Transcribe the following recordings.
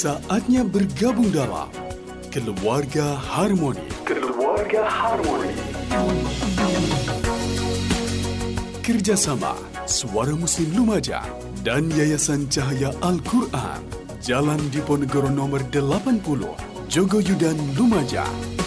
Saatnya bergabung dalam Keluarga Harmoni. Keluarga Harmoni. Kerjasama Suara Muslim Lumajang dan Yayasan Cahaya Al-Quran. Jalan Diponegoro nomor 80, Jogoyudan, Lumajang.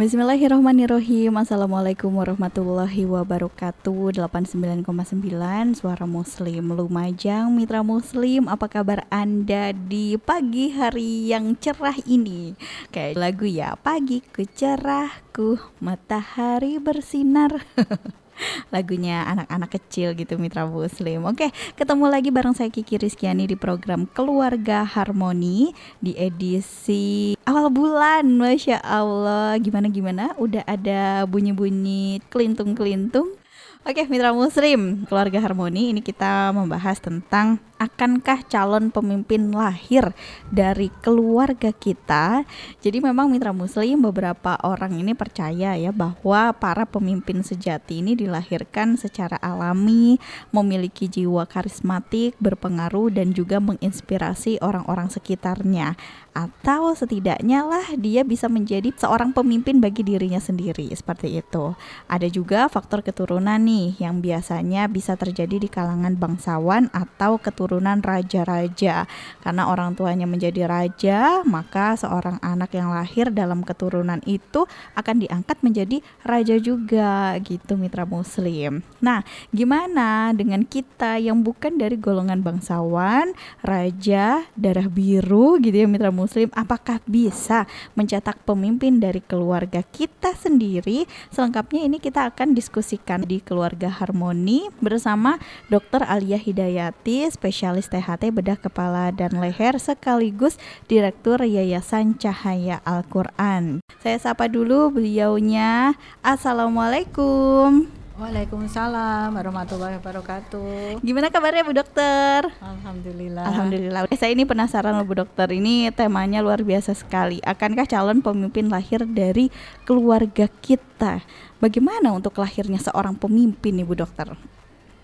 Bismillahirrahmanirrahim. Assalamualaikum warahmatullahi wabarakatuh. 89,9 Suara Muslim Lumajang Mitra Muslim. Apa kabar Anda di pagi hari yang cerah ini? Kayak lagu ya Pagiku cerahku Matahari bersinar lagunya anak-anak kecil gitu mitra muslim. Oke ketemu lagi bareng saya Kiki Rizkyani di program Keluarga Harmoni di edisi awal bulan Masya Allah. Gimana gimana? Udah ada bunyi-bunyi kelintung-kelintung Oke, mitra muslim, keluarga harmoni ini kita membahas tentang akankah calon pemimpin lahir dari keluarga kita. Jadi memang mitra muslim beberapa orang ini percaya ya bahwa para pemimpin sejati ini dilahirkan secara alami, memiliki jiwa karismatik, berpengaruh dan juga menginspirasi orang-orang sekitarnya atau setidaknya lah dia bisa menjadi seorang pemimpin bagi dirinya sendiri seperti itu. Ada juga faktor keturunan nih yang biasanya bisa terjadi di kalangan bangsawan atau keturunan raja-raja. Karena orang tuanya menjadi raja, maka seorang anak yang lahir dalam keturunan itu akan diangkat menjadi raja juga gitu mitra muslim. Nah, gimana dengan kita yang bukan dari golongan bangsawan, raja, darah biru gitu ya mitra apakah bisa mencetak pemimpin dari keluarga kita sendiri? Selengkapnya ini kita akan diskusikan di keluarga harmoni bersama Dr. Alia Hidayati spesialis THT bedah kepala dan leher sekaligus Direktur Yayasan Cahaya Al-Quran. Saya sapa dulu beliaunya. Assalamualaikum Waalaikumsalam warahmatullahi wabarakatuh. Gimana kabarnya Bu Dokter? Alhamdulillah. Alhamdulillah. Saya ini penasaran loh Bu Dokter. Ini temanya luar biasa sekali. Akankah calon pemimpin lahir dari keluarga kita? Bagaimana untuk lahirnya seorang pemimpin nih Bu Dokter?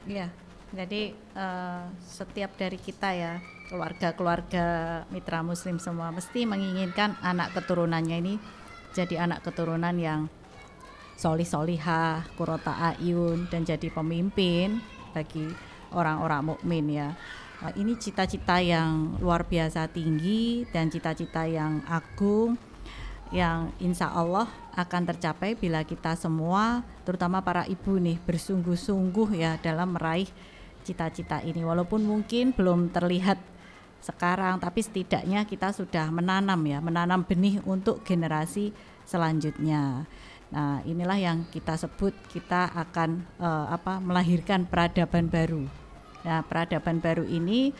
Iya. Jadi uh, setiap dari kita ya keluarga-keluarga mitra muslim semua mesti menginginkan anak keturunannya ini jadi anak keturunan yang solih solihah, kurota ayun dan jadi pemimpin bagi orang-orang mukmin ya. Nah, ini cita-cita yang luar biasa tinggi dan cita-cita yang agung yang insya Allah akan tercapai bila kita semua terutama para ibu nih bersungguh-sungguh ya dalam meraih cita-cita ini walaupun mungkin belum terlihat sekarang tapi setidaknya kita sudah menanam ya menanam benih untuk generasi selanjutnya. Nah, inilah yang kita sebut kita akan uh, apa melahirkan peradaban baru. Nah, peradaban baru ini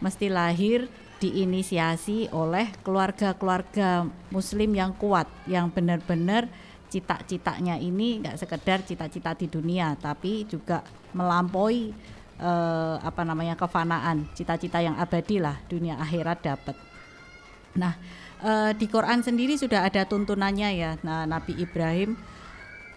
mesti lahir diinisiasi oleh keluarga-keluarga muslim yang kuat yang benar-benar cita-citanya ini nggak sekedar cita-cita di dunia tapi juga melampaui uh, apa namanya kefanaan cita-cita yang abadi lah dunia akhirat dapat. Nah, uh, di Quran sendiri sudah ada tuntunannya ya. Nah, Nabi Ibrahim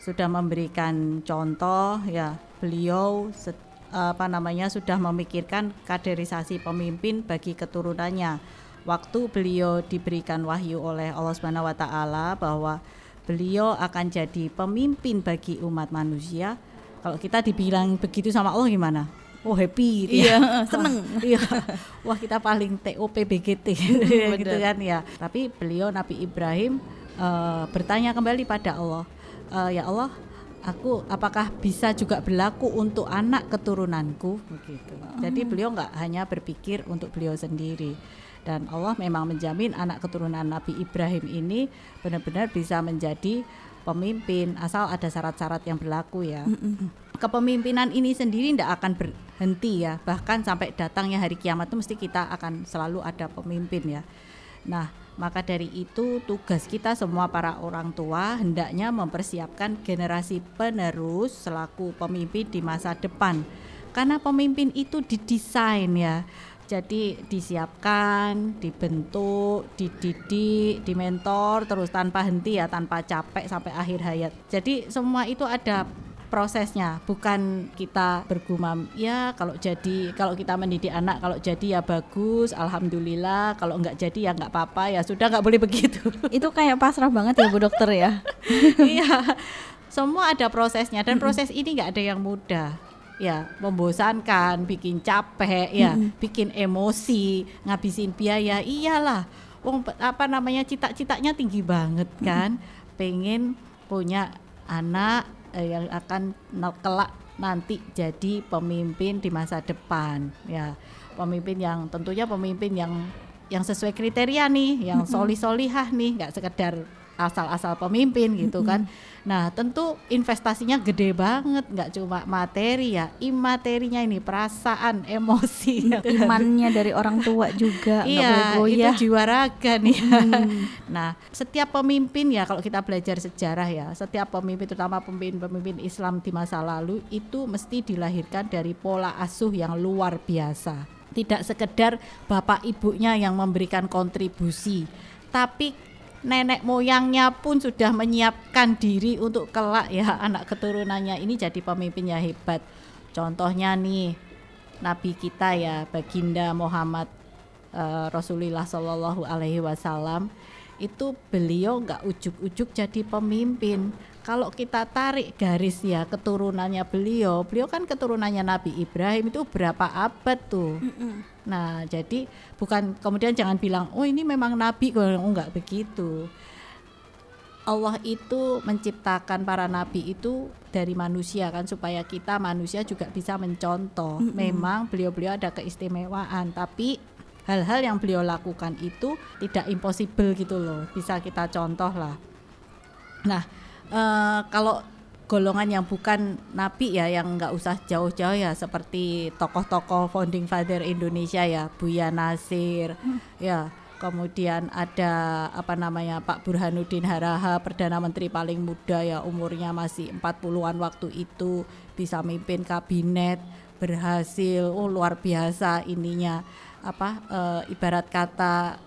sudah memberikan contoh ya. Beliau set, apa namanya sudah memikirkan kaderisasi pemimpin bagi keturunannya. Waktu beliau diberikan wahyu oleh Allah Subhanahu wa taala bahwa beliau akan jadi pemimpin bagi umat manusia. Kalau kita dibilang begitu sama Allah gimana? Oh happy gitu iya, ya. seneng. Iya. Wah kita paling TOP BGT gitu kan ya. Tapi beliau Nabi Ibrahim uh, bertanya kembali pada Allah uh, ya Allah aku apakah bisa juga berlaku untuk anak keturunanku? Begitu. Jadi beliau nggak hanya berpikir untuk beliau sendiri dan Allah memang menjamin anak keturunan Nabi Ibrahim ini benar-benar bisa menjadi pemimpin asal ada syarat-syarat yang berlaku ya. Kepemimpinan ini sendiri tidak akan berhenti ya, bahkan sampai datangnya hari kiamat itu mesti kita akan selalu ada pemimpin ya. Nah, maka dari itu tugas kita semua para orang tua hendaknya mempersiapkan generasi penerus selaku pemimpin di masa depan. Karena pemimpin itu didesain ya jadi disiapkan, dibentuk, dididik, dimentor terus tanpa henti ya, tanpa capek sampai akhir hayat. Jadi semua itu ada prosesnya bukan kita bergumam ya kalau jadi kalau kita mendidik anak kalau jadi ya bagus alhamdulillah kalau nggak jadi ya nggak apa-apa ya sudah nggak boleh begitu Itu kayak pasrah banget ya Bu Dokter ya. iya semua ada prosesnya dan proses ini nggak ada yang mudah ya membosankan bikin capek ya bikin emosi ngabisin biaya. Iyalah Wong apa namanya cita-citanya tinggi banget kan. Pengen punya anak eh, yang akan kelak nanti jadi pemimpin di masa depan ya. Pemimpin yang tentunya pemimpin yang yang sesuai kriteria nih yang soli solihah nih nggak sekedar asal-asal pemimpin gitu kan nah tentu investasinya gede banget nggak cuma materi ya imaterinya ini perasaan emosi ya. Imannya dari orang tua juga nggak boleh Iya, itu jiwa raga nih. nah, setiap pemimpin ya kalau kita belajar sejarah ya, setiap pemimpin terutama pemimpin-pemimpin Islam di masa lalu itu mesti dilahirkan dari pola asuh yang luar biasa. Tidak sekedar bapak ibunya yang memberikan kontribusi, tapi nenek moyangnya pun sudah menyiapkan diri untuk kelak ya anak keturunannya ini jadi pemimpin yang hebat. Contohnya nih Nabi kita ya Baginda Muhammad eh, Rasulullah Shallallahu Alaihi Wasallam itu beliau nggak ujuk-ujuk jadi pemimpin. Kalau kita tarik garis ya keturunannya beliau, beliau kan keturunannya Nabi Ibrahim itu berapa abad tuh. Nah jadi bukan kemudian jangan bilang oh ini memang Nabi, oh nggak begitu. Allah itu menciptakan para nabi itu dari manusia kan supaya kita manusia juga bisa mencontoh. Memang beliau-beliau ada keistimewaan, tapi hal-hal yang beliau lakukan itu tidak impossible gitu loh. Bisa kita contoh lah. Nah, eh, kalau golongan yang bukan nabi ya yang nggak usah jauh-jauh ya seperti tokoh-tokoh founding father Indonesia ya Buya Nasir ya. Kemudian ada apa namanya Pak Burhanuddin Haraha perdana menteri paling muda ya umurnya masih 40-an waktu itu bisa mimpin kabinet berhasil oh luar biasa ininya. Apa eh, ibarat kata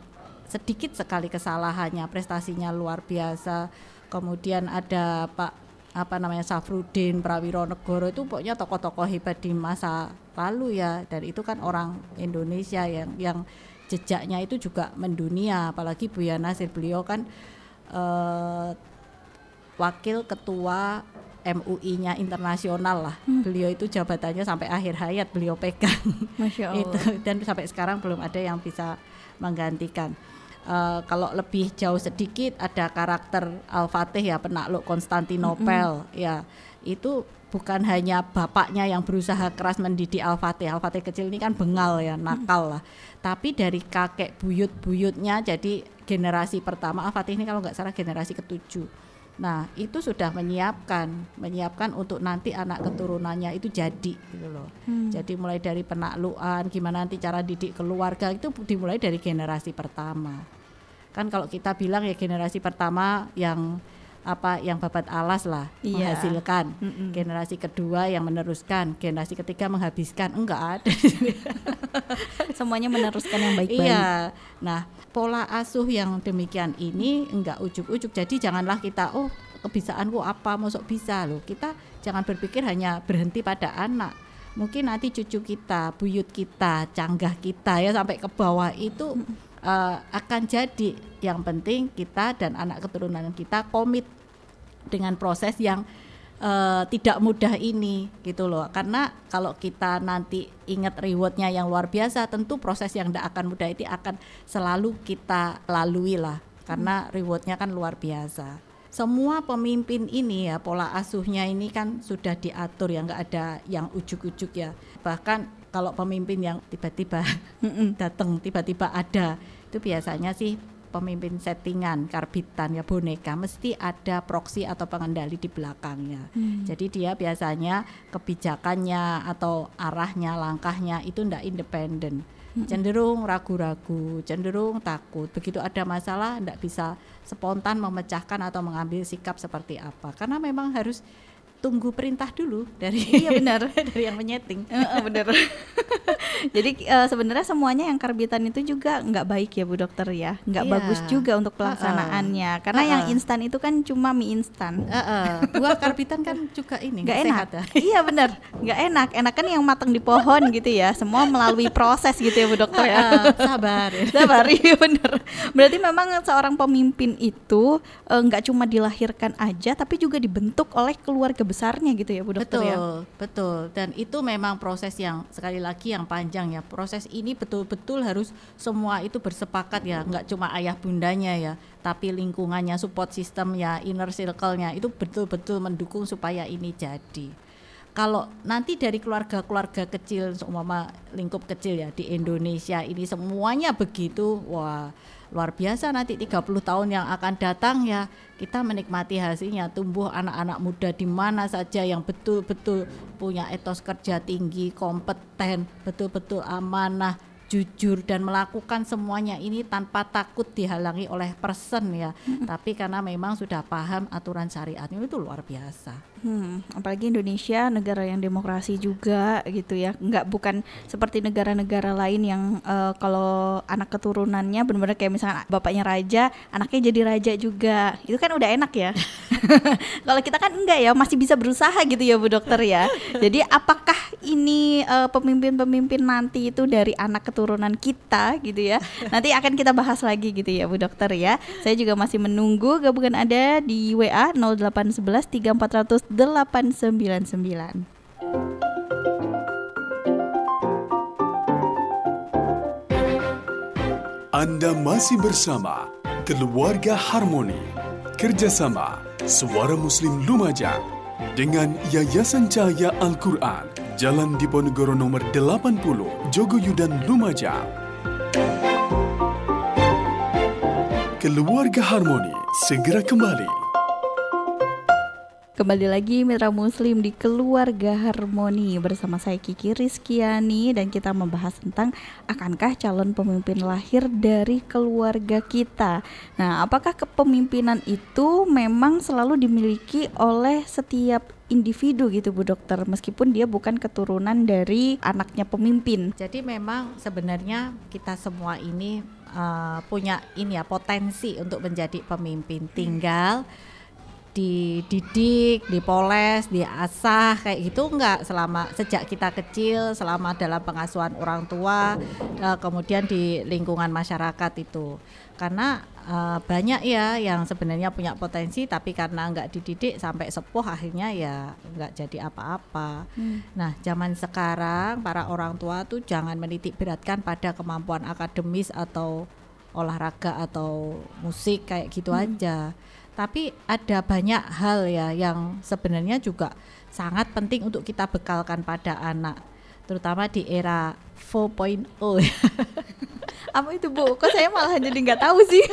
sedikit sekali kesalahannya prestasinya luar biasa. Kemudian ada Pak apa namanya Safrudin Prawironegoro itu pokoknya tokoh-tokoh hebat di masa lalu ya. Dan itu kan orang Indonesia yang yang jejaknya itu juga mendunia. Apalagi Buya Nasir beliau kan eh, wakil ketua MUI-nya internasional lah. Beliau itu jabatannya sampai akhir hayat beliau pegang. Masya Allah. itu dan sampai sekarang belum ada yang bisa menggantikan. Eh, kalau lebih jauh sedikit ada karakter Al-Fatih ya penakluk Konstantinopel ya itu bukan hanya bapaknya yang berusaha keras mendidik Al-Fatih. Al-Fatih kecil ini kan bengal ya, nakal lah. Tapi dari kakek buyut-buyutnya jadi generasi pertama Al-Fatih ini kalau nggak salah generasi ketujuh. Nah, itu sudah menyiapkan, menyiapkan untuk nanti anak keturunannya itu jadi gitu loh. Jadi mulai dari penaklukan, gimana nanti cara didik keluarga itu dimulai dari generasi pertama. Kan kalau kita bilang ya generasi pertama yang apa yang babat alas lah Iya. menghasilkan. Mm-mm. Generasi kedua yang meneruskan, generasi ketiga menghabiskan. Enggak ada. Semuanya meneruskan yang baik-baik. Iya. Nah, pola asuh yang demikian ini enggak ujuk-ujuk. Jadi janganlah kita oh kebisaanku apa, masuk bisa loh. Kita jangan berpikir hanya berhenti pada anak. Mungkin nanti cucu kita, buyut kita, canggah kita ya sampai ke bawah itu eh, akan jadi. Yang penting kita dan anak keturunan kita komit dengan proses yang eh, tidak mudah ini gitu loh. Karena kalau kita nanti ingat rewardnya yang luar biasa tentu proses yang tidak akan mudah itu akan selalu kita lalui lah. Karena rewardnya kan luar biasa. Semua pemimpin ini ya pola asuhnya ini kan sudah diatur ya nggak ada yang ujuk-ujuk ya. Bahkan kalau pemimpin yang tiba-tiba datang tiba-tiba ada itu biasanya sih pemimpin settingan karbitan ya boneka mesti ada proksi atau pengendali di belakangnya. Jadi dia biasanya kebijakannya atau arahnya langkahnya itu ndak independen. Cenderung ragu-ragu, cenderung takut. Begitu ada masalah ndak bisa spontan memecahkan atau mengambil sikap seperti apa. Karena memang harus tunggu perintah dulu dari Iya, benar. dari yang menyeting. Heeh, bener. Jadi eh, sebenarnya semuanya yang karbitan itu juga nggak baik ya Bu Dokter ya, nggak Iya. bagus juga untuk pelaksanaannya. Karena yang Heeh. instan itu kan cuma mie instan. Heeh, buah karbitan kan juga ini nggak enak. sehat ya. iya bener, nggak enak. Enak kan yang matang di pohon gitu ya. Semua melalui proses gitu ya Bu Dokter ya. Heeh, sabar. Sabar, iya bener. Berarti memang seorang pemimpin itu eh, nggak cuma dilahirkan aja, tapi juga dibentuk oleh keluarga besarnya gitu ya Bu Dokter betul, ya. betul. Dan itu memang proses yang sekali lagi yang panjang ya. Proses ini betul-betul harus semua itu bersepakat ya, nggak cuma ayah bundanya ya, tapi lingkungannya, support systemnya, inner circle-nya itu betul-betul mendukung supaya ini jadi. Kalau nanti dari keluarga-keluarga kecil, seumpama lingkup kecil ya di Indonesia ini semuanya begitu, wah luar biasa nanti 30 tahun yang akan datang ya kita menikmati hasilnya. Tumbuh anak-anak muda di mana saja yang betul-betul punya etos kerja tinggi, kompeten, betul-betul amanah, jujur dan melakukan semuanya ini tanpa takut dihalangi oleh person ya. Tapi karena memang sudah paham aturan syariatnya itu luar biasa. Hmm, apalagi Indonesia negara yang demokrasi juga gitu ya, nggak bukan seperti negara-negara lain yang eh, kalau anak keturunannya benar-benar kayak misalnya bapaknya raja, anaknya jadi raja juga, itu kan udah enak ya. kalau kita kan enggak ya, masih bisa berusaha gitu ya Bu Dokter ya. Jadi apakah ini eh, pemimpin-pemimpin nanti itu dari anak keturunan kita gitu ya? Nanti akan kita bahas lagi gitu ya Bu Dokter ya. Saya juga masih menunggu gabungan ada di WA 0811 3400 899. Anda masih bersama Keluarga Harmoni Kerjasama Suara Muslim Lumajang dengan Yayasan Cahaya Al-Quran Jalan Diponegoro nomor 80 Jogoyudan Lumajang. Keluarga Harmoni segera kembali. Kembali lagi Mitra Muslim di Keluarga Harmoni. Bersama saya Kiki Rizkiani dan kita membahas tentang akankah calon pemimpin lahir dari keluarga kita. Nah, apakah kepemimpinan itu memang selalu dimiliki oleh setiap individu gitu Bu Dokter meskipun dia bukan keturunan dari anaknya pemimpin. Jadi memang sebenarnya kita semua ini uh, punya ini ya potensi untuk menjadi pemimpin. Tinggal dididik, dipoles, diasah kayak gitu enggak selama sejak kita kecil, selama dalam pengasuhan orang tua, uh, kemudian di lingkungan masyarakat itu. Karena uh, banyak ya yang sebenarnya punya potensi tapi karena enggak dididik sampai sepuh akhirnya ya enggak jadi apa-apa. Nah, zaman sekarang para orang tua tuh jangan menitik beratkan pada kemampuan akademis atau olahraga atau musik kayak gitu aja. Tapi ada banyak hal ya yang sebenarnya juga sangat penting untuk kita bekalkan pada anak, terutama di era 4.0. Apa itu Bu? Kok saya malah jadi nggak tahu sih?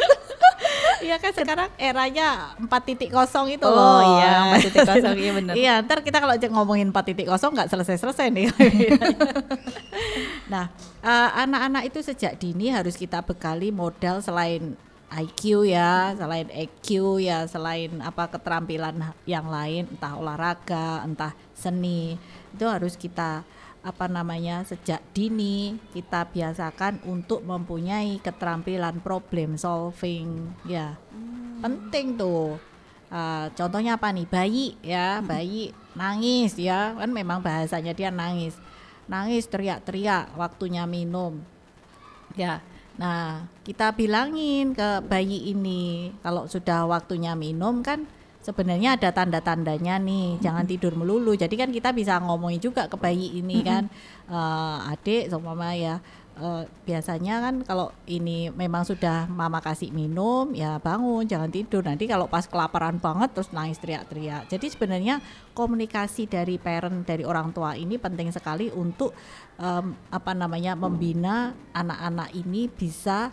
Iya kan sekarang eranya 4.0 itu Oh loh. iya, 4.0, iya benar. Iya, ntar kita kalau ngomongin 4.0 nggak selesai-selesai nih. nah, eh, anak-anak itu sejak dini harus kita bekali modal selain IQ ya, selain EQ ya, selain apa keterampilan yang lain, entah olahraga, entah seni, itu harus kita apa namanya sejak dini kita biasakan untuk mempunyai keterampilan problem solving ya. Penting tuh. Uh, contohnya apa nih? Bayi ya. Bayi nangis ya. Kan memang bahasanya dia nangis. Nangis teriak-teriak waktunya minum ya nah kita bilangin ke bayi ini kalau sudah waktunya minum kan sebenarnya ada tanda-tandanya nih jangan tidur melulu. Jadi kan kita bisa ngomongin juga ke bayi ini kan Eh, adik sama ya eh, biasanya kan kalau ini memang sudah mama kasih minum ya bangun jangan tidur. Nanti kalau pas kelaparan banget terus nangis teriak-teriak. Jadi sebenarnya komunikasi dari parent dari orang tua ini penting sekali untuk em, apa namanya membina anak-anak ini bisa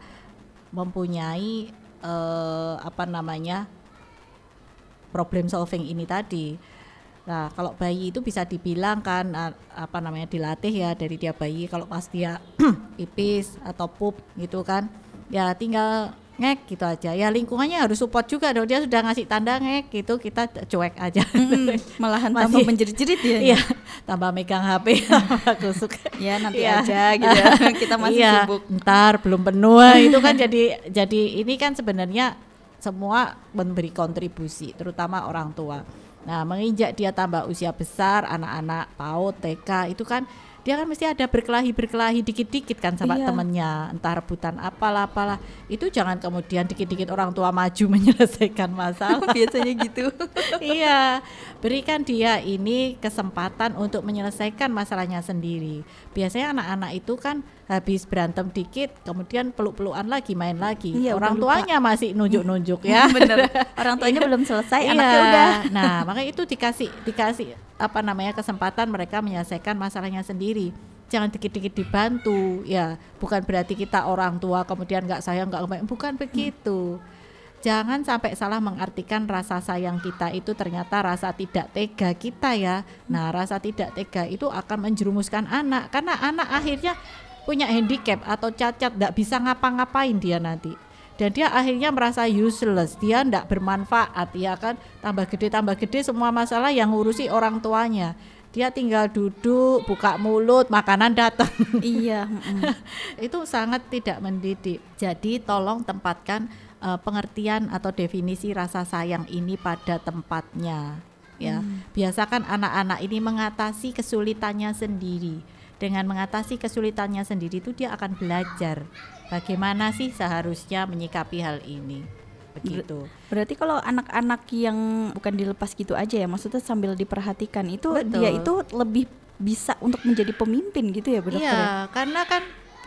mempunyai eh, apa namanya problem solving ini tadi Nah, kalau bayi itu bisa dibilang kan a- apa namanya dilatih ya dari dia bayi kalau pas dia pipis atau pup gitu kan. Ya tinggal ngek gitu aja ya lingkungannya harus support juga dong dia sudah ngasih tanda ngek gitu kita cuek aja Mm, malahan Masih- tambah menjerit-jerit ya. iya tambah megang HP aku suka Ya nanti Iya. aja gitu ya. Kita masih Iya, sibuk. ntar belum penuh itu kan jadi jadi ini kan sebenarnya semua memberi kontribusi terutama orang tua nah menginjak dia tambah usia besar anak-anak PAUD TK itu kan dia kan mesti ada berkelahi berkelahi dikit-dikit kan sama Iya. temennya entah rebutan apalah apalah itu jangan kemudian dikit-dikit orang tua maju menyelesaikan masalah Biasanya gitu. iya, berikan dia ini kesempatan untuk menyelesaikan masalahnya sendiri. Biasanya anak-anak itu kan habis berantem dikit, kemudian peluk-pelukan lagi, main lagi. Iya, Orang lupa. tuanya masih nunjuk-nunjuk ya. Bener. Orang tuanya belum selesai, Iya. anaknya udah. Nah, makanya itu dikasih dikasih apa namanya kesempatan mereka menyelesaikan masalahnya sendiri. Jangan dikit-dikit dibantu, ya. Bukan berarti kita orang tua kemudian nggak sayang nggak kebaik. bukan begitu. Jangan sampai salah mengartikan rasa sayang kita itu ternyata rasa tidak tega kita ya. Nah, rasa tidak tega itu akan menjerumuskan anak karena anak akhirnya punya handicap atau cacat nggak bisa ngapa-ngapain dia nanti. Dan dia akhirnya merasa useless dia ndak bermanfaat ya kan? Tambah gede tambah gede semua masalah yang ngurusi orang tuanya. Dia tinggal duduk buka mulut makanan datang. Iya. itu sangat tidak mendidik. Jadi tolong tempatkan eh, pengertian atau definisi rasa sayang ini pada tempatnya ya. Biasakan anak-anak ini mengatasi kesulitannya sendiri dengan mengatasi kesulitannya sendiri itu dia akan belajar bagaimana sih seharusnya menyikapi hal ini begitu Berarti kalau anak-anak yang bukan dilepas gitu aja ya, maksudnya sambil diperhatikan itu Betul. dia itu lebih bisa untuk menjadi pemimpin gitu ya, Bu Dokter? ya? Iya, karena kan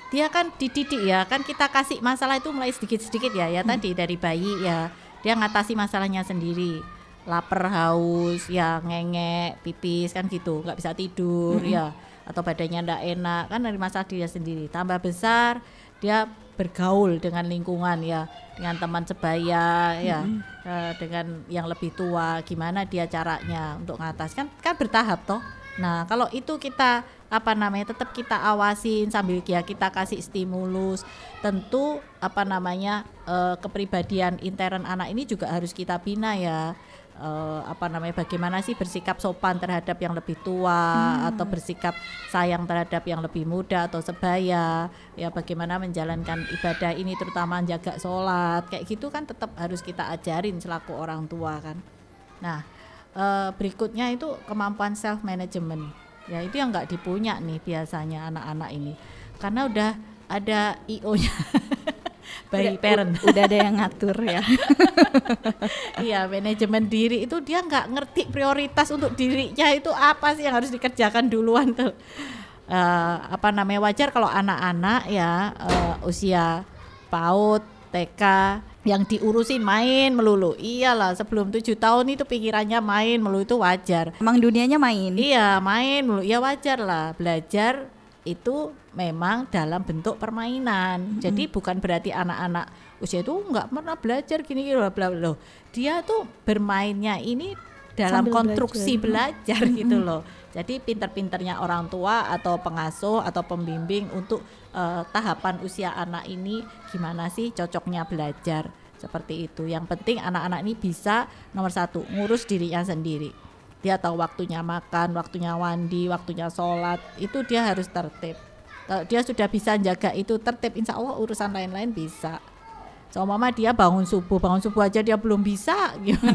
dia kan dididik ya, kan kita kasih masalah itu mulai sedikit-sedikit ya, ya tadi dari bayi ya, dia ngatasi masalahnya sendiri, lapar, haus, ya ngengek, pipis kan gitu, nggak bisa tidur ya, atau badannya ndak enak kan dari masalah dia sendiri. Tambah besar dia bergaul dengan lingkungan ya, dengan teman sebaya ya, eh, dengan yang lebih tua, gimana dia caranya untuk ngatas kan kan bertahap toh. Nah, kalau itu kita apa namanya tetap kita awasin sambil ya kita kasih stimulus, tentu apa namanya eh, kepribadian intern anak ini juga harus kita bina ya. Eh, apa namanya bagaimana sih bersikap sopan terhadap yang lebih tua atau bersikap sayang terhadap yang lebih muda atau sebaya? Ya bagaimana menjalankan ibadah ini terutama jaga sholat. Kayak gitu kan tetap harus kita ajarin selaku orang tua kan. Nah eh, berikutnya itu kemampuan self management ya itu yang nggak dipunya nih biasanya anak-anak ini. Karena udah ada io nya by Udah- parent udah ada yang ngatur ya. Iya, manajemen diri itu dia nggak ngerti prioritas untuk dirinya itu apa sih yang harus dikerjakan duluan tuh. Eh, apa namanya wajar kalau anak-anak ya eh, usia PAUD, TK yang diurusin main melulu. Iyalah, sebelum tujuh tahun itu pikirannya main melulu itu wajar. Emang dunianya main. Iya, main melulu ya wajar lah. Belajar itu memang dalam bentuk permainan. Jadi bukan berarti anak-anak usia itu nggak pernah belajar gini gini bla bla bla. Dia tuh bermainnya ini dalam Sambil konstruksi belajar. belajar, gitu loh. Jadi pinter-pinternya orang tua atau pengasuh atau pembimbing untuk eh, tahapan usia anak ini gimana sih cocoknya belajar seperti itu. Yang penting anak-anak ini bisa nomor satu ngurus dirinya sendiri dia tahu waktunya makan, waktunya mandi, waktunya sholat, itu dia harus tertib. Kalau dia sudah bisa jaga itu tertib, insya Allah urusan lain-lain bisa. So mama dia bangun subuh, bangun subuh aja dia belum bisa. Gitu.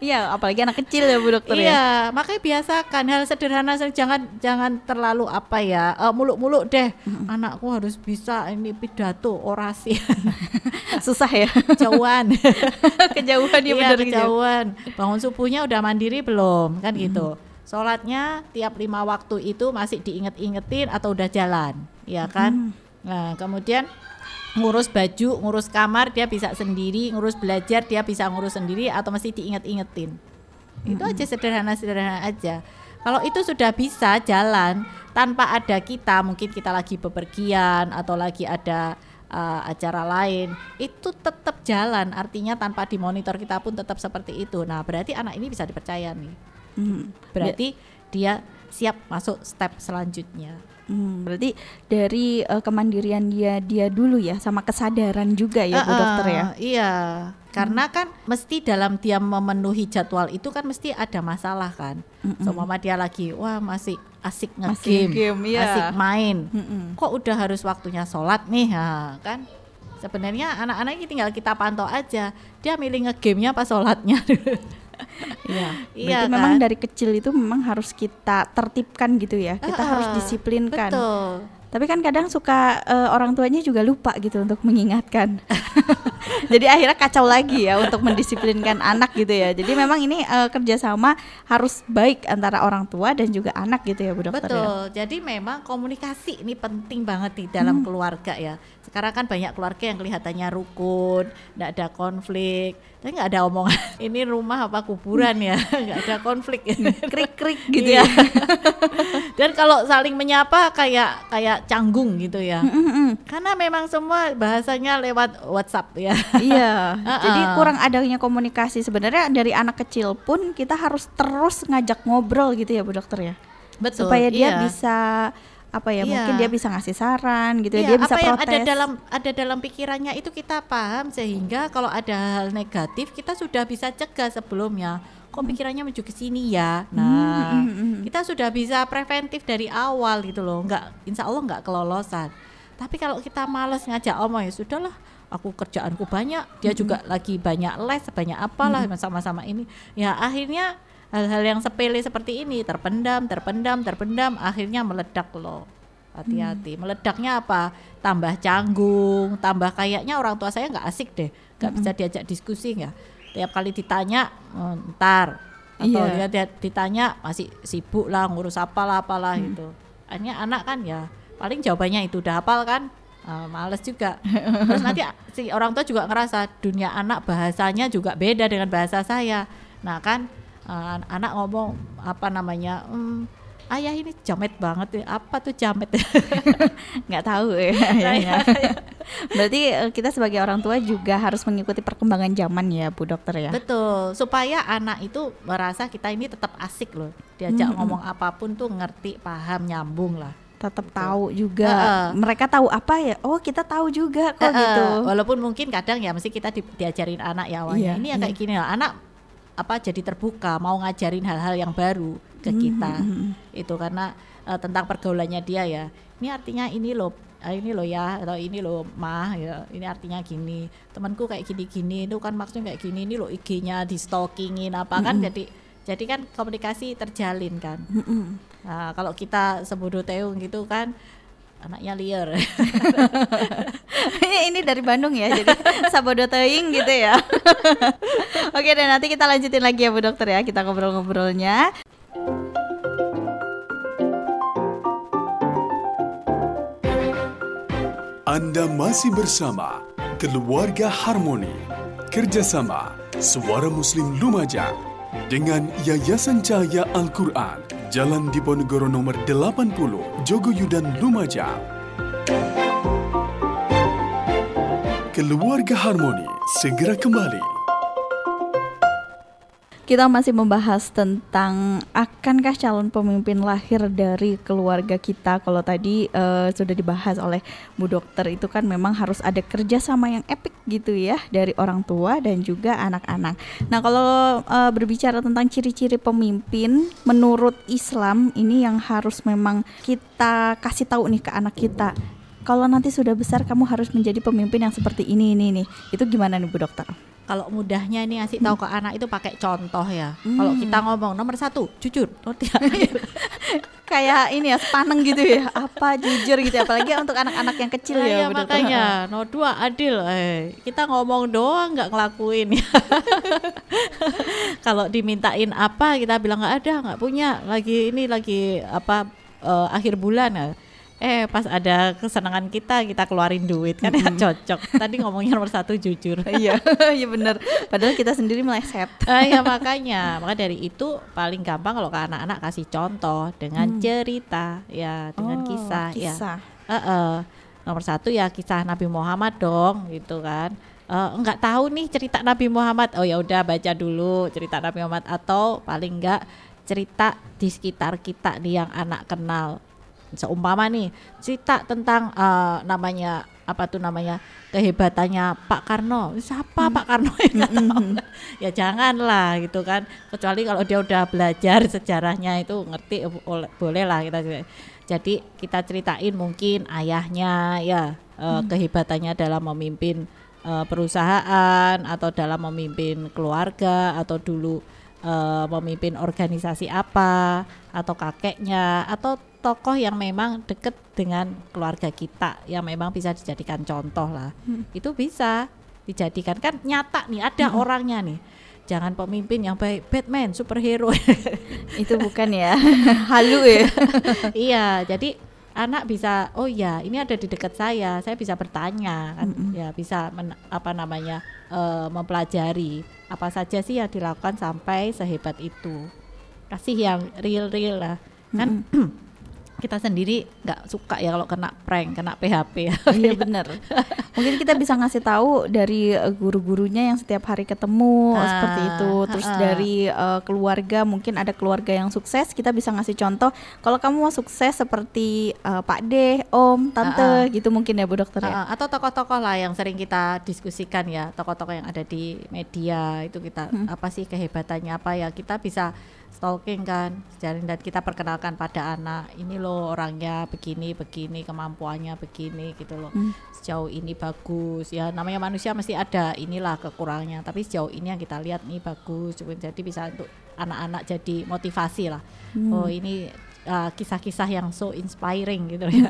Iya, apalagi anak kecil ya Bu Dokter ya. Iya, makanya biasakan hal sederhana jangan jangan terlalu apa ya eh, muluk-muluk deh. Anakku harus bisa ini pidato, orasi, Susah ya. jauhan. Kejauhan ya iya, bener gitu. kejauhan. Bangun subuhnya udah mandiri belum? Kan gitu. Sholatnya tiap lima waktu itu masih diinget-ingetin atau udah jalan, ya kan? Nah, kemudian ngurus baju, ngurus kamar dia bisa sendiri, ngurus belajar dia bisa ngurus sendiri atau masih diinget-ingetin. Itu aja sederhana-sederhana aja. Kalau itu sudah bisa jalan tanpa ada kita, mungkin kita lagi bepergian atau lagi ada uh, acara lain, itu tetap jalan. Artinya tanpa dimonitor kita pun tetap seperti itu. Nah, berarti anak ini bisa dipercaya nih. Hmm. Berarti dia siap masuk step selanjutnya. Hmm, berarti dari uh, kemandirian dia dia dulu ya sama kesadaran juga ya Bu Uh-uh, dokter ya. Iya, karena kan mesti dalam dia memenuhi jadwal itu kan mesti ada masalah kan. Mm-mm. Seumpama dia lagi wah masih asik nge-game, game, iya. asik main. Mm-mm. Kok udah harus waktunya sholat nih, ha, kan? Sebenarnya anak-anak ini tinggal kita pantau aja. Dia milih nge-gamenya apa sholatnya. Iya. Iya Berarti memang kan? dari kecil itu memang harus kita tertibkan gitu ya. Kita harus Uh-uh, disiplinkan. Betul. Tapi kan kadang suka eh, orang tuanya juga lupa gitu untuk mengingatkan. Jadi akhirnya kacau lagi ya untuk mendisiplinkan anak gitu ya. Jadi memang ini eh, kerjasama harus baik antara orang tua dan juga anak gitu ya Bu Dokter ya. Betul. Jadi memang komunikasi ini penting banget di dalam keluarga ya. Sekarang kan banyak keluarga yang kelihatannya rukun, tidak ada konflik, tapi nggak ada omongan. Ini rumah apa kuburan ya, nggak ada konflik. Krik-krik gitu Iya. ya. Dan kalau saling menyapa kayak kayak canggung gitu ya. Karena memang semua bahasanya lewat WhatsApp ya. Iya, Uh-uh. jadi kurang adanya komunikasi sebenarnya dari anak kecil pun kita harus terus ngajak ngobrol gitu ya Bu Dokter ya. Betul. supaya dia iya. bisa apa ya Iya. mungkin dia bisa ngasih saran gitu ya Iya, dia bisa apa yang protes ada dalam ada dalam pikirannya itu kita paham sehingga kalau ada hal negatif kita sudah bisa cegah sebelumnya. Kok pikirannya menuju ke sini ya? Nah, Hmm, hmm, hmm. kita sudah bisa preventif dari awal gitu loh. Enggak, insya Allah nggak kelolosan. Tapi kalau kita males ngajak omong ya sudahlah. Aku kerjaanku banyak, dia juga lagi banyak les, banyak apalah sama-sama ini. Ya akhirnya hal-hal yang sepele seperti ini terpendam, terpendam, terpendam, akhirnya meledak loh. Hati-hati. Meledaknya apa? Tambah canggung, tambah kayaknya orang tua saya nggak asik deh, nggak bisa diajak diskusi nggak. Tiap kali ditanya, "Oh, ntar atau Iya. dia, ditanya masih sibuk lah ngurus apalah apalah gitu. Akhirnya anak kan ya paling jawabannya itu udah hafal kan. Ah, males juga. Terus nanti si orang tua juga ngerasa dunia anak bahasanya juga beda dengan bahasa saya. Nah kan ah, anak ngomong apa namanya? "Hmm, ayah ini jamet banget ya. Apa tuh jamet? nggak tahu ya Nah, ayahnya. berarti eh, kita sebagai orang tua juga harus mengikuti perkembangan zaman ya Bu Dokter ya Betul, supaya anak itu merasa kita ini tetap asik loh. Diajak Mm-mm. ngomong apa pun tuh ngerti, paham, nyambung lah. tetap tahu juga Heeh. mereka tahu apa ya oh kita tahu juga kok Eh, eh, gitu Walaupun mungkin kadang ya mesti kita di- diajarin anak ya Iya, awalnya. ini yang iya. kayak gini lah. Anak apa jadi terbuka mau ngajarin hal-hal yang baru ke Hmm, kita. hmm, hmm. Itu karena eh, tentang pergaulannya dia ya. Ini artinya ini loh ah, ini loh ya atau ini loh mah ya ini artinya gini temanku kayak gini-gini itu kan maksudnya kayak gini ini loh IG-nya di stalkingin apa kan jadi jadi kan komunikasi terjalin kan Mm-mm. nah kalau kita sebodoh teung gitu kan anaknya liar. Ini dari Bandung ya jadi sabodo teing gitu ya. Oke dan nanti kita lanjutin lagi ya Bu Dokter ya kita ngobrol-ngobrolnya. Anda masih bersama Keluarga Harmoni. Kerjasama Suara Muslim Lumajang dengan Yayasan Cahaya Al-Quran Jalan Diponegoro nomor 80 Jogoyudan Lumajang. Keluarga Harmoni segera kembali Kita masih membahas tentang akankah calon pemimpin lahir dari keluarga kita. Kalau tadi eh, sudah dibahas oleh Bu Dokter itu kan memang harus ada kerjasama yang epik gitu ya dari orang tua dan juga anak-anak. Nah kalau eh, berbicara tentang ciri-ciri pemimpin menurut Islam ini yang harus memang kita kasih tahu nih ke anak kita. Kalau nanti sudah besar kamu harus menjadi pemimpin yang seperti ini ini nih. Itu gimana nih Bu Dokter? Kalau mudahnya ini ngasih tahu ke anak itu pakai contoh ya. Kalau kita ngomong nomor satu jujur. Oh, tidak kayak ini ya sepaneng gitu ya. Apa jujur gitu ya apalagi untuk anak-anak yang kecil. Lah, ya iya, Dokter. makanya. No dua adil. Eh kita ngomong doang nggak ngelakuin. Kalau dimintain apa kita bilang nggak ada nggak punya. Lagi ini lagi apa eh, akhir bulan. Ya eh pas ada kesenangan kita kita keluarin duit kan ya cocok. Tadi ngomongnya nomor satu jujur. Iya iya benar padahal kita sendiri meleset. Ah ya makanya, maka dari itu paling gampang kalau ke anak-anak kasih contoh dengan cerita, ya dengan Oh, kisah, ya. kisah. Eh, eh. Nomor satu ya kisah Nabi Muhammad dong, gitu kan. Eh, enggak tahu nih cerita Nabi Muhammad, oh ya udah baca dulu cerita Nabi Muhammad. Atau paling enggak cerita di sekitar kita nih yang anak kenal seumpama nih cerita tentang eh, namanya apa tuh namanya kehebatannya Pak Karno. Siapa Pak Karno? Ya tahu. ya janganlah gitu kan. Kecuali kalau dia udah belajar sejarahnya itu ngerti eh, boleh, lah kita jadi kita ceritain mungkin ayahnya ya eh, kehebatannya dalam memimpin eh, perusahaan atau dalam memimpin keluarga atau dulu eh, memimpin organisasi apa atau kakeknya atau tokoh yang memang deket dengan keluarga kita yang memang bisa dijadikan contoh lah. Itu bisa dijadikan. Kan nyata nih ada orangnya nih. Jangan pemimpin yang baik. Batman superhero. Itu bukan ya. Halu ya. iya jadi anak bisa oh ya ini ada di dekat saya saya bisa bertanya kan. Ya bisa men- apa namanya eh, mempelajari apa saja sih yang dilakukan sampai sehebat itu. Kasih yang real real lah. Kan kita sendiri nggak suka ya kalau kena prank kena PHP ya Iya benar. Mungkin kita bisa ngasih tahu dari eh, guru-gurunya yang setiap hari ketemu Ah, seperti itu. Terus ah, ah. dari eh, keluarga mungkin ada keluarga yang sukses, kita bisa ngasih contoh. Kalau kamu mau sukses seperti eh, Pak De, Om, Tante, gitu mungkin ya Bu Dokter ya. Uh, atau tokoh-tokoh lah yang sering kita diskusikan ya tokoh-tokoh yang ada di media itu kita apa sih kehebatannya apa ya kita bisa stalking kan dan kita perkenalkan pada anak ini loh orangnya begini begini kemampuannya begini gitu loh. Sejauh ini bagus. Ya namanya manusia mesti ada inilah kekurangannya tapi sejauh ini yang kita lihat nih bagus. Jadi bisa untuk anak-anak jadi motivasi lah. Oh ini uh, kisah-kisah yang so inspiring gitu ya.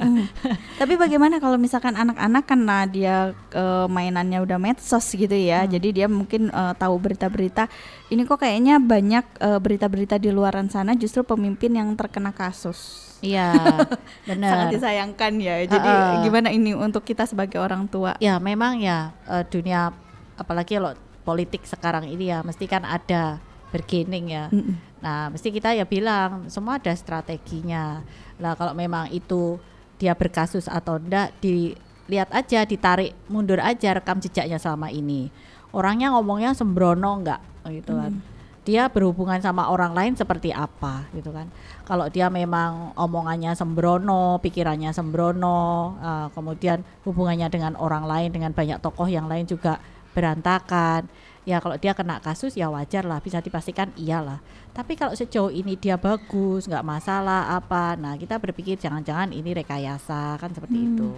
Tapi bagaimana kalau misalkan anak-anak karena dia eh, mainannya udah medsos gitu ya, Hmm. jadi dia mungkin eh, tahu berita-berita. Ini kok kayaknya banyak eh, berita-berita di luaran sana justru pemimpin yang terkena kasus. Iya, benar. Sangat disayangkan ya. Jadi Uh-uh. gimana ini untuk kita sebagai orang tua? Ya, memang ya eh, dunia apalagi kalau politik sekarang ini ya mesti kan ada bergening ya. Mm-mm. Nah, mesti kita ya bilang semua ada strateginya. Lah kalau memang itu dia berkasus atau enggak dilihat aja, ditarik mundur aja rekam jejaknya selama ini. Orangnya ngomongnya sembrono enggak gitu kan. Dia berhubungan sama orang lain seperti apa gitu kan. Kalau dia memang omongannya sembrono, pikirannya sembrono, eh, kemudian hubungannya dengan orang lain dengan banyak tokoh yang lain juga berantakan. Ya kalau dia kena kasus ya wajar lah, bisa dipastikan iyalah. Tapi kalau sejauh ini dia bagus, nggak masalah apa, nah kita berpikir jangan-jangan ini rekayasa kan seperti itu.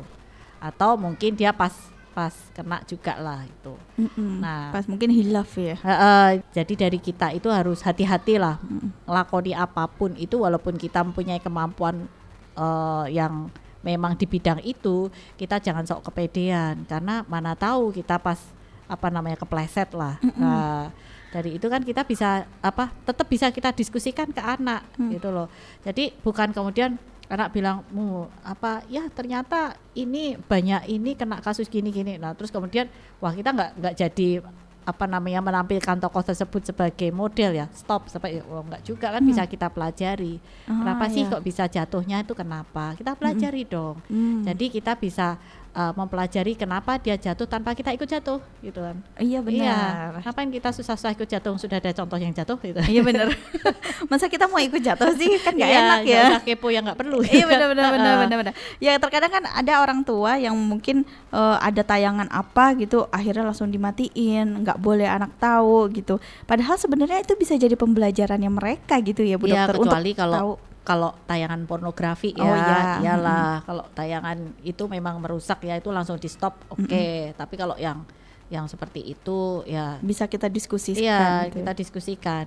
Atau mungkin dia pas pas kena juga lah itu. Mm-mm. Nah. Pas mungkin hilaf ya. Heeh, jadi dari kita itu harus hati-hati lah ngelakoni apa pun itu walaupun kita mempunyai kemampuan eh, yang memang di bidang itu kita jangan sok kepedean karena mana tahu kita pas apa namanya kepleset lah Nah, dari itu kan kita bisa apa tetap bisa kita diskusikan ke anak gitu loh jadi bukan kemudian anak bilang mu apa? Ya ternyata ini banyak ini kena kasus gini gini. Nah terus kemudian wah kita nggak nggak jadi apa namanya menampilkan tokoh tersebut sebagai model ya? Stop. Sampai oh, enggak juga kan bisa kita pelajari. Kenapa Ah, sih ya. kok bisa jatuhnya itu kenapa? Kita pelajari dong. Hmm. jadi kita bisa uh, mempelajari kenapa dia jatuh tanpa kita ikut jatuh gitu kan Iya iya benar. ngapain kita susah-susah ikut jatuh sudah ada contoh yang jatuh gitu Iya benar. Masa kita mau ikut jatuh sih kan nggak Iya, enak ya. usah kepo yang nggak perlu Iya benar benar benar benar benar. Ya terkadang kan ada orang tua yang mungkin eh, ada tayangan apa gitu akhirnya langsung dimatiin, nggak boleh anak tahu gitu. Padahal sebenarnya itu bisa jadi pembelajarannya mereka gitu ya Bu Iya, Dokter kecuali untuk kalau tahu. Kalau tayangan pornografi ya Oh, iya. iyalah kalau tayangan itu memang merusak ya itu langsung di stop oke. Tapi kalau yang yang seperti itu ya. Bisa kita diskusikan iya gitu. kita diskusikan.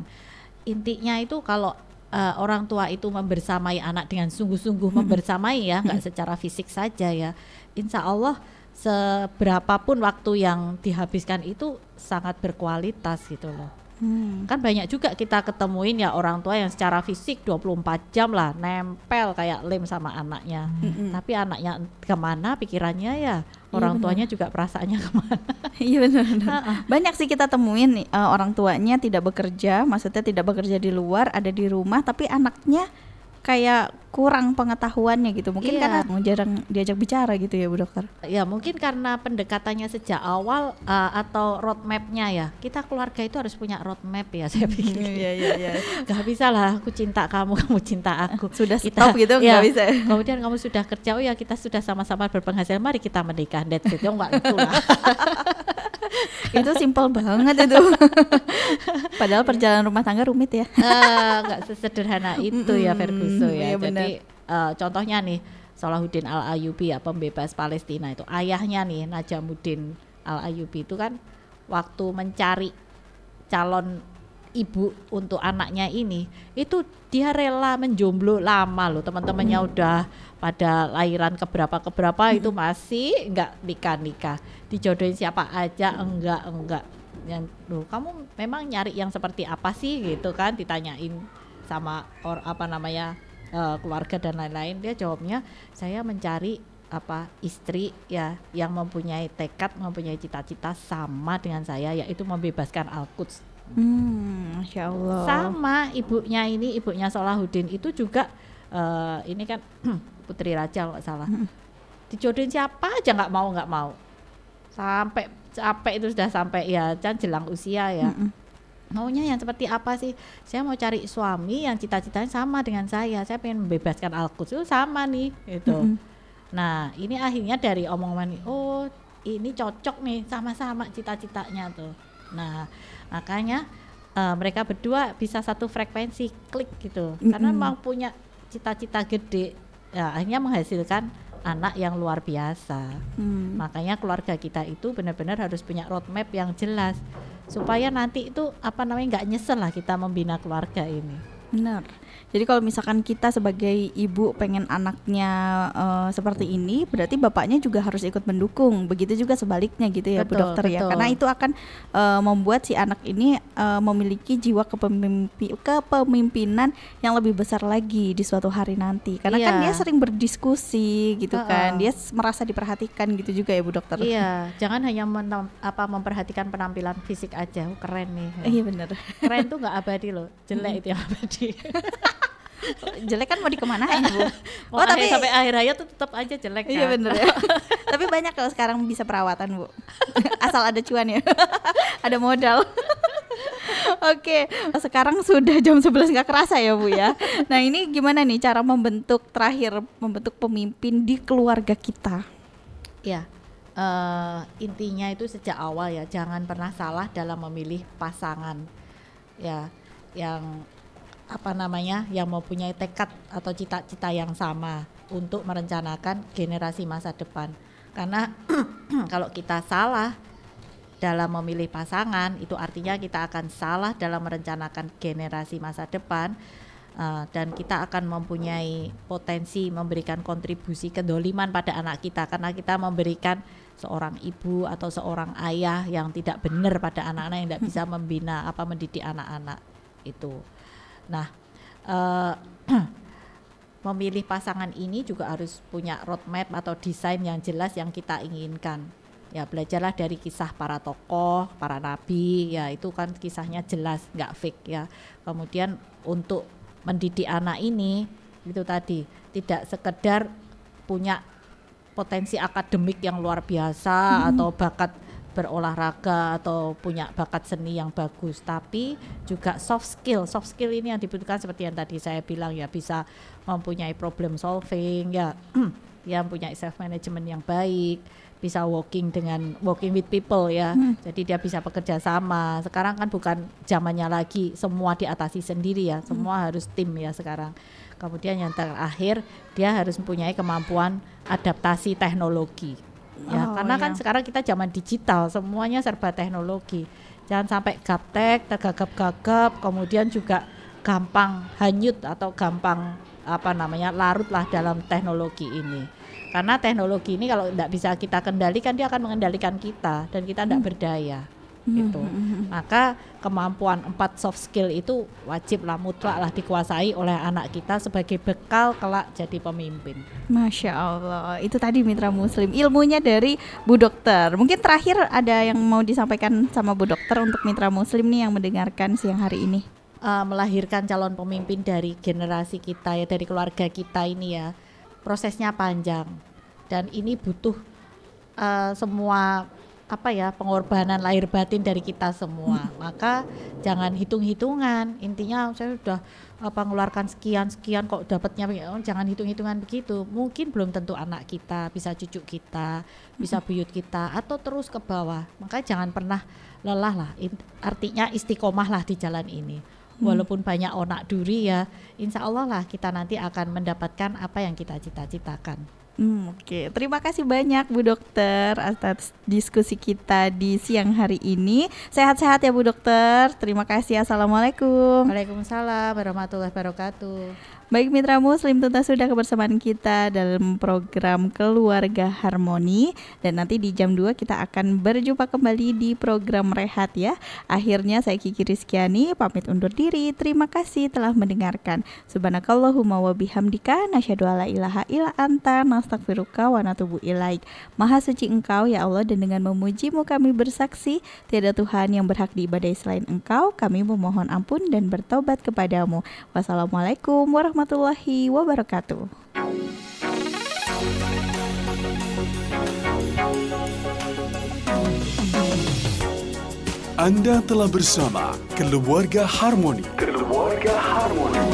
Intinya itu kalau eh, orang tua itu membersamai anak dengan sungguh-sungguh membersamai ya nggak secara fisik saja ya insya Allah seberapapun waktu yang dihabiskan itu sangat berkualitas gitu loh Hmm. kan banyak juga kita ketemuin ya orang tua yang secara fisik 24 jam lah nempel kayak lem sama anaknya Mm-mm. tapi anaknya ke mana pikirannya ya orang benar. tuanya juga perasaannya ke mana Iya benar. Banyak sih kita temuin nih, eh, orang tuanya tidak bekerja, maksudnya tidak bekerja di luar, ada di rumah tapi anaknya kayak kurang pengetahuannya gitu. Mungkin Iya. karena jarang diajak bicara gitu ya Bu Dokter. Ya mungkin karena pendekatannya sejak awal uh, atau roadmapnya ya. Kita keluarga itu harus punya roadmap ya saya pikir. Iya iya iya. Gak bisa lah aku cinta kamu, kamu cinta aku. Sudah Kita- stop gitu ya, bisa. Kemudian kamu sudah kerja, oh ya kita sudah sama-sama berpenghasilan, mari kita menikah. That's it. Oh, enggak itu lah. itu simpel banget itu. Padahal perjalanan rumah tangga rumit ya. Eh, nggak sesederhana itu ya Mm-mm, Ferguson ya. iya. Jadi eh, contohnya nih Salahuddin Al Ayyubi ya pembebas Palestina itu ayahnya nih Najamuddin Al Ayyubi itu kan waktu mencari calon ibu untuk anaknya ini itu dia rela menjomblo lama loh teman-temannya udah pada lahiran keberapa keberapa itu masih nggak nikah nikah dijodohin siapa aja enggak enggak. Yang loh kamu memang nyari yang seperti apa sih? Gitu kan ditanyain sama or apa namanya eh, keluarga dan lain-lain. Dia jawabnya saya mencari apa istri ya yang mempunyai tekad mempunyai cita-cita sama dengan saya yaitu membebaskan Al-Quds. Hmm, Masya Allah. sama ibunya ini ibunya Salahuddin itu juga eh, ini kan Putri Raja nggak salah. Dijodohin siapa aja nggak mau nggak mau. Sampai capek itu sudah sampai ya kan jelang usia ya. Mm-mm. maunya yang seperti apa sih? Saya mau cari suami yang cita-citanya sama dengan saya. Saya pengen membebaskan Al-Quds itu sama nih gitu. Mm-mm. nah ini akhirnya dari omongan ini, oh ini cocok nih sama-sama cita-citanya tuh. Nah makanya eh, mereka berdua bisa satu frekuensi klik gitu. Karena Mm-mm. memang punya cita-cita gede ya akhirnya menghasilkan anak yang luar biasa Hmm. Makanya keluarga kita itu benar-benar harus punya roadmap yang jelas supaya nanti itu apa namanya nggak nyesel lah kita membina keluarga ini. Benar. Jadi kalau misalkan kita sebagai ibu pengen anaknya eh, seperti ini, berarti bapaknya juga harus ikut mendukung. Begitu juga sebaliknya gitu ya Bu Betul, Dokter ya. betul. Karena itu akan eh, membuat si anak ini eh, memiliki jiwa kepemimpi- kepemimpinan yang lebih besar lagi di suatu hari nanti. Karena kan Iya. dia sering berdiskusi gitu kan. Heeh. Dia s- merasa diperhatikan gitu juga ya Bu Dokter. Iya, jangan hanya menem- apa memperhatikan penampilan fisik aja. Oh, keren nih. Iya benar. Keren tuh nggak abadi loh, jelek itu yang abadi. Jelek kan mau dikemanain Bu? Mau Oh, tapi- sampai akhir hayat tuh tetap aja jelek Iya kan. bener ya. Tapi banyak kalau sekarang bisa perawatan bu. Asal ada cuan ya. ada modal. Oke, sekarang sudah jam 11 nggak kerasa ya bu ya. Nah ini gimana nih cara membentuk terakhir membentuk pemimpin di keluarga kita? Ya, eh, intinya itu sejak awal ya, jangan pernah salah dalam memilih pasangan. Ya, yang apa namanya, yang mempunyai tekad atau cita-cita yang sama untuk merencanakan generasi masa depan. Karena kalau kita salah dalam memilih pasangan, itu artinya kita akan salah dalam merencanakan generasi masa depan. Uh, dan kita akan mempunyai potensi memberikan kontribusi kedoliman pada anak kita karena kita memberikan seorang ibu atau seorang ayah yang tidak benar pada anak-anak yang tidak bisa membina apa mendidik anak-anak itu. Nah, eh, memilih pasangan ini juga harus punya roadmap atau desain yang jelas yang kita inginkan. Ya belajarlah dari kisah para tokoh, para nabi, ya itu kan kisahnya jelas, nggak fake ya. Kemudian untuk mendidik anak ini itu tadi tidak sekedar punya potensi akademik yang luar biasa atau bakat berolahraga atau punya bakat seni yang bagus. Tapi juga soft skill. Soft skill ini yang dibutuhkan seperti yang tadi saya bilang ya bisa mempunyai problem solving ya yang punya self management yang baik bisa working dengan working with people ya. Jadi dia bisa bekerja sama. Sekarang kan bukan zamannya lagi semua diatasi sendiri ya. Semua harus tim ya sekarang. Kemudian yang terakhir dia harus mempunyai kemampuan adaptasi teknologi ya Oh, karena kan iya. sekarang kita zaman digital semuanya serba teknologi. Jangan sampai gaptek tergagap-gagap kemudian juga gampang hanyut atau gampang apa namanya larutlah dalam teknologi ini. Karena teknologi ini kalau tidak bisa kita kendalikan dia akan mengendalikan kita dan kita tidak berdaya gitu. maka kemampuan empat soft skill itu wajib lah mutlak lah dikuasai oleh anak kita sebagai bekal kelak jadi pemimpin. Masya Allah, itu tadi mitra muslim. Ilmunya dari Bu Dokter. Mungkin terakhir ada yang mau disampaikan sama Bu Dokter untuk mitra muslim nih yang mendengarkan siang hari ini. uh, melahirkan calon pemimpin dari generasi kita ya dari keluarga kita ini ya prosesnya panjang. Dan ini butuh uh, semua apa ya pengorbanan lahir batin dari kita semua. Maka jangan hitung-hitungan. Intinya saya sudah apa mengeluarkan sekian sekian kok dapatnya. Oh, jangan hitung-hitungan begitu. Mungkin belum tentu anak kita bisa cucu kita bisa buyut kita atau terus ke bawah. Maka jangan pernah lelah lah. Artinya istiqomah lah di jalan ini. Walaupun banyak onak duri ya insya Allah lah kita nanti akan mendapatkan apa yang kita cita-citakan Hmm, Oke, okay. terima kasih banyak Bu Dokter atas diskusi kita di siang hari ini. Sehat-sehat ya Bu Dokter. Terima kasih. Assalamualaikum. Waalaikumsalam warahmatullahi wabarakatuh. Baik mitra muslim tentu sudah kebersamaan kita dalam program Keluarga Harmoni dan nanti di jam 2 kita akan berjumpa kembali di program Rehat ya. Akhirnya saya Kiki Rizkyani pamit undur diri. Terima kasih telah mendengarkan. Subhanakallahumma wa bihamdika nasyhadu alla ilaha illa anta nastaghfiruka wa natubu ilaik. Maha suci Engkau ya Allah dan dengan memujimu kami bersaksi tiada Tuhan yang berhak diibadai selain Engkau. Kami memohon ampun dan bertobat kepadamu. Wassalamualaikum warahmatullahi warahmatullahi wabarakatuh. Anda telah bersama Keluarga Harmoni. Keluarga Harmoni.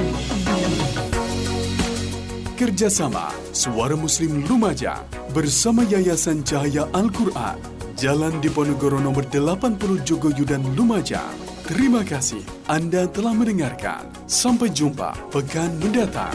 Kerjasama Suara Muslim Lumajang bersama Yayasan Cahaya Al-Quran. Jalan Diponegoro nomor 80 Jogoyudan Lumajang. Terima kasih Anda telah mendengarkan. Sampai jumpa pekan mendatang.